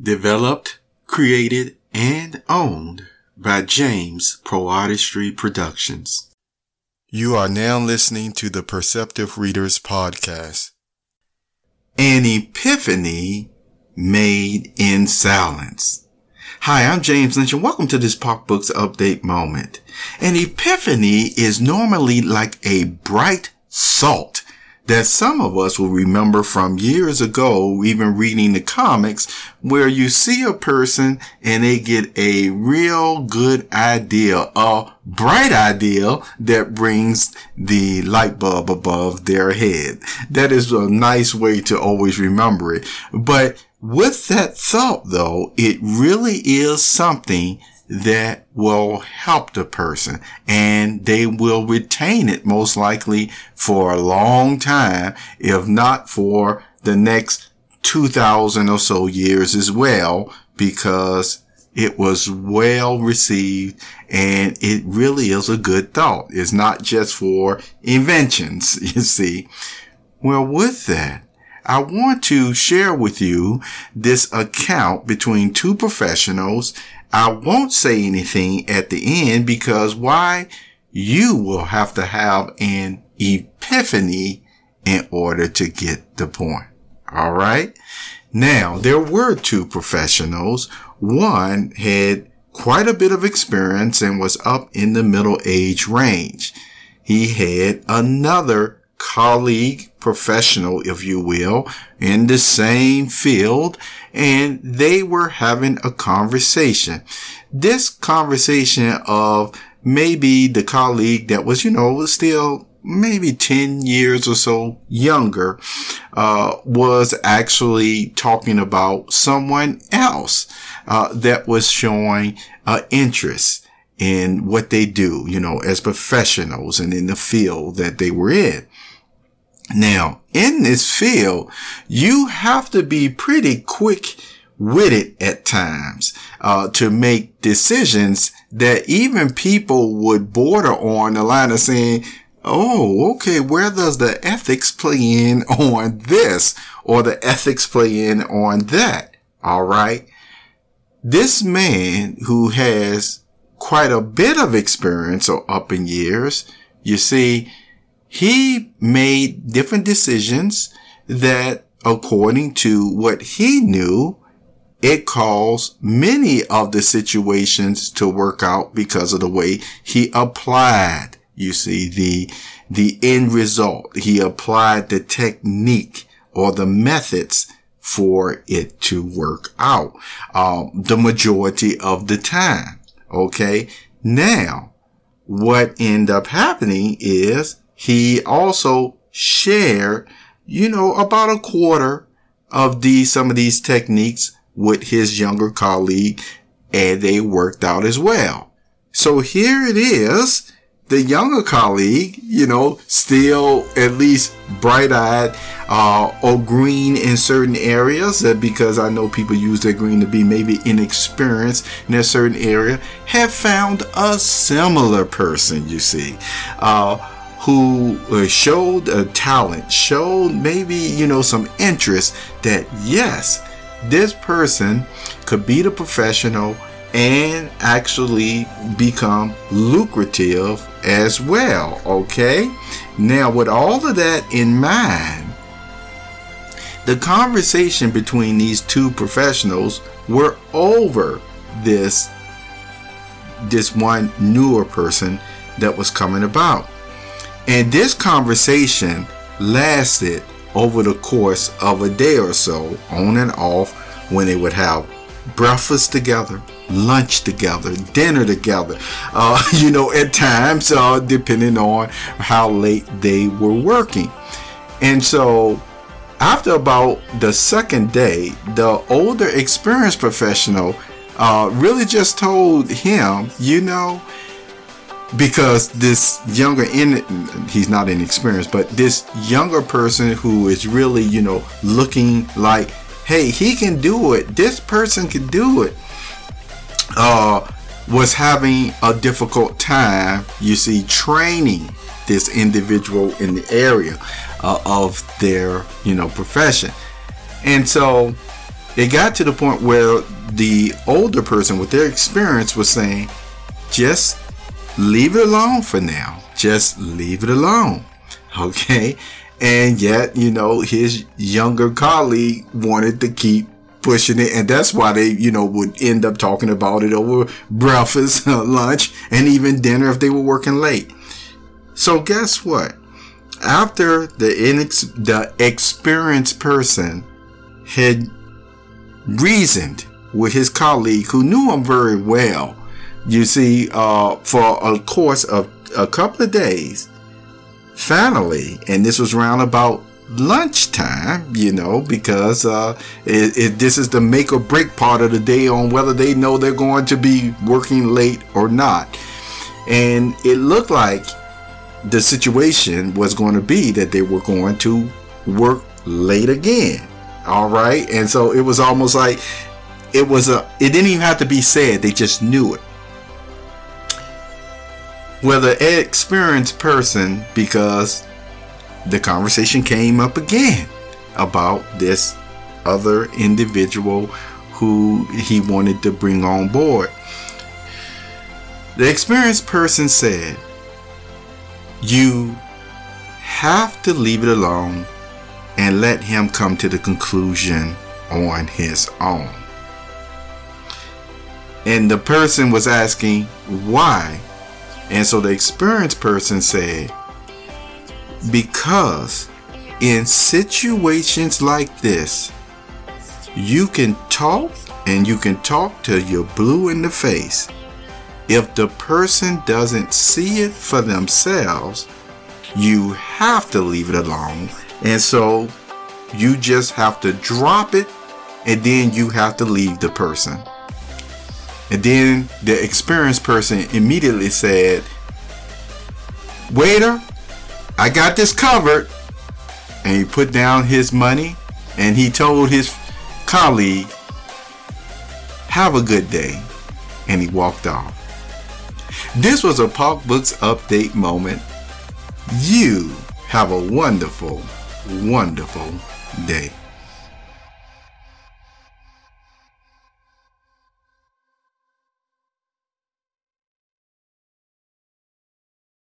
Developed, created, and owned by James Poe Artistry Productions. You are now listening to the Perceptive Readers Podcast. An epiphany made in silence. Hi, I'm James Lynch and welcome to this POC Books Update moment. An epiphany is normally like a bright salt that some of us will remember from years ago, even reading the comics, where you see a person and they get a real good idea, a bright idea that brings the light bulb above their head. That is a nice way to always remember it. But with that thought though, it really is something that will help the person and they will retain it most likely for a long time, if not for the next 2000 or so years as well, because it was well received and it really is a good thought. It's not just for inventions, you see. Well, with that, I want to share with you this account between two professionals I won't say anything at the end because why? You will have to have an epiphany in order to get the point. All right. Now, there were two professionals. One had quite a bit of experience and was up in the middle age range. He had another colleague, professional, if you will, in the same field, and they were having a conversation. This conversation of maybe the colleague that was, you know, was still maybe 10 years or so younger, uh, was actually talking about someone else, uh, that was showing, uh, interest in what they do, you know, as professionals and in the field that they were in. Now, in this field, you have to be pretty quick witted at times uh, to make decisions that even people would border on the line of saying, oh, okay, where does the ethics play in on this or the ethics play in on that? All right. This man who has quite a bit of experience or up in years, you see, he made different decisions that according to what he knew, it caused many of the situations to work out because of the way he applied. You see, the, the end result. He applied the technique or the methods for it to work out. Um, the majority of the time. Okay. Now, what end up happening is he also shared, you know, about a quarter of these, some of these techniques with his younger colleague and they worked out as well. So here it is. The younger colleague, you know, still at least bright eyed, uh, or green in certain areas because I know people use their green to be maybe inexperienced in a certain area, have found a similar person, you see. Uh, who uh, showed a talent, showed maybe, you know, some interest that yes, this person could be the professional and actually become lucrative as well. Okay. Now, with all of that in mind, the conversation between these two professionals were over this this one newer person that was coming about. And this conversation lasted over the course of a day or so, on and off, when they would have breakfast together, lunch together, dinner together, uh, you know, at times, uh, depending on how late they were working. And so, after about the second day, the older experienced professional uh, really just told him, you know, because this younger in he's not inexperienced but this younger person who is really you know looking like hey he can do it. This person can do it. Uh was having a difficult time you see training this individual in the area uh, of their you know profession. And so it got to the point where the older person with their experience was saying, just leave it alone for now. Just leave it alone. Okay. And yet, you know, his younger colleague wanted to keep pushing it. And that's why they, you know, would end up talking about it over breakfast, lunch, and even dinner if they were working late. So guess what? After the inex- the experienced person had reasoned with his colleague who knew him very well, you see, uh, for a course of a couple of days, finally, and this was round about lunchtime, you know, because uh, it, it, this is the make or break part of the day on whether they know they're going to be working late or not. And it looked like the situation was going to be that they were going to work late again. All right. And so it was almost like it was a, it didn't even have to be said. They just knew it. Whether an experienced person, because the conversation came up again about this other individual who he wanted to bring on board. The experienced person said, you have to leave it alone and let him come to the conclusion on his own. And the person was asking why. And so the experienced person said, because in situations like this, you can talk and you can talk till you're blue in the face if the person doesn't see it for themselves, you have to leave it alone. And so you just have to drop it and then you have to leave the person. And then the experienced person immediately said, Waiter, I got this covered. And he put down his money and he told his colleague, Have a good day. And he walked off. This was a POC Books update moment. You have a wonderful, wonderful day.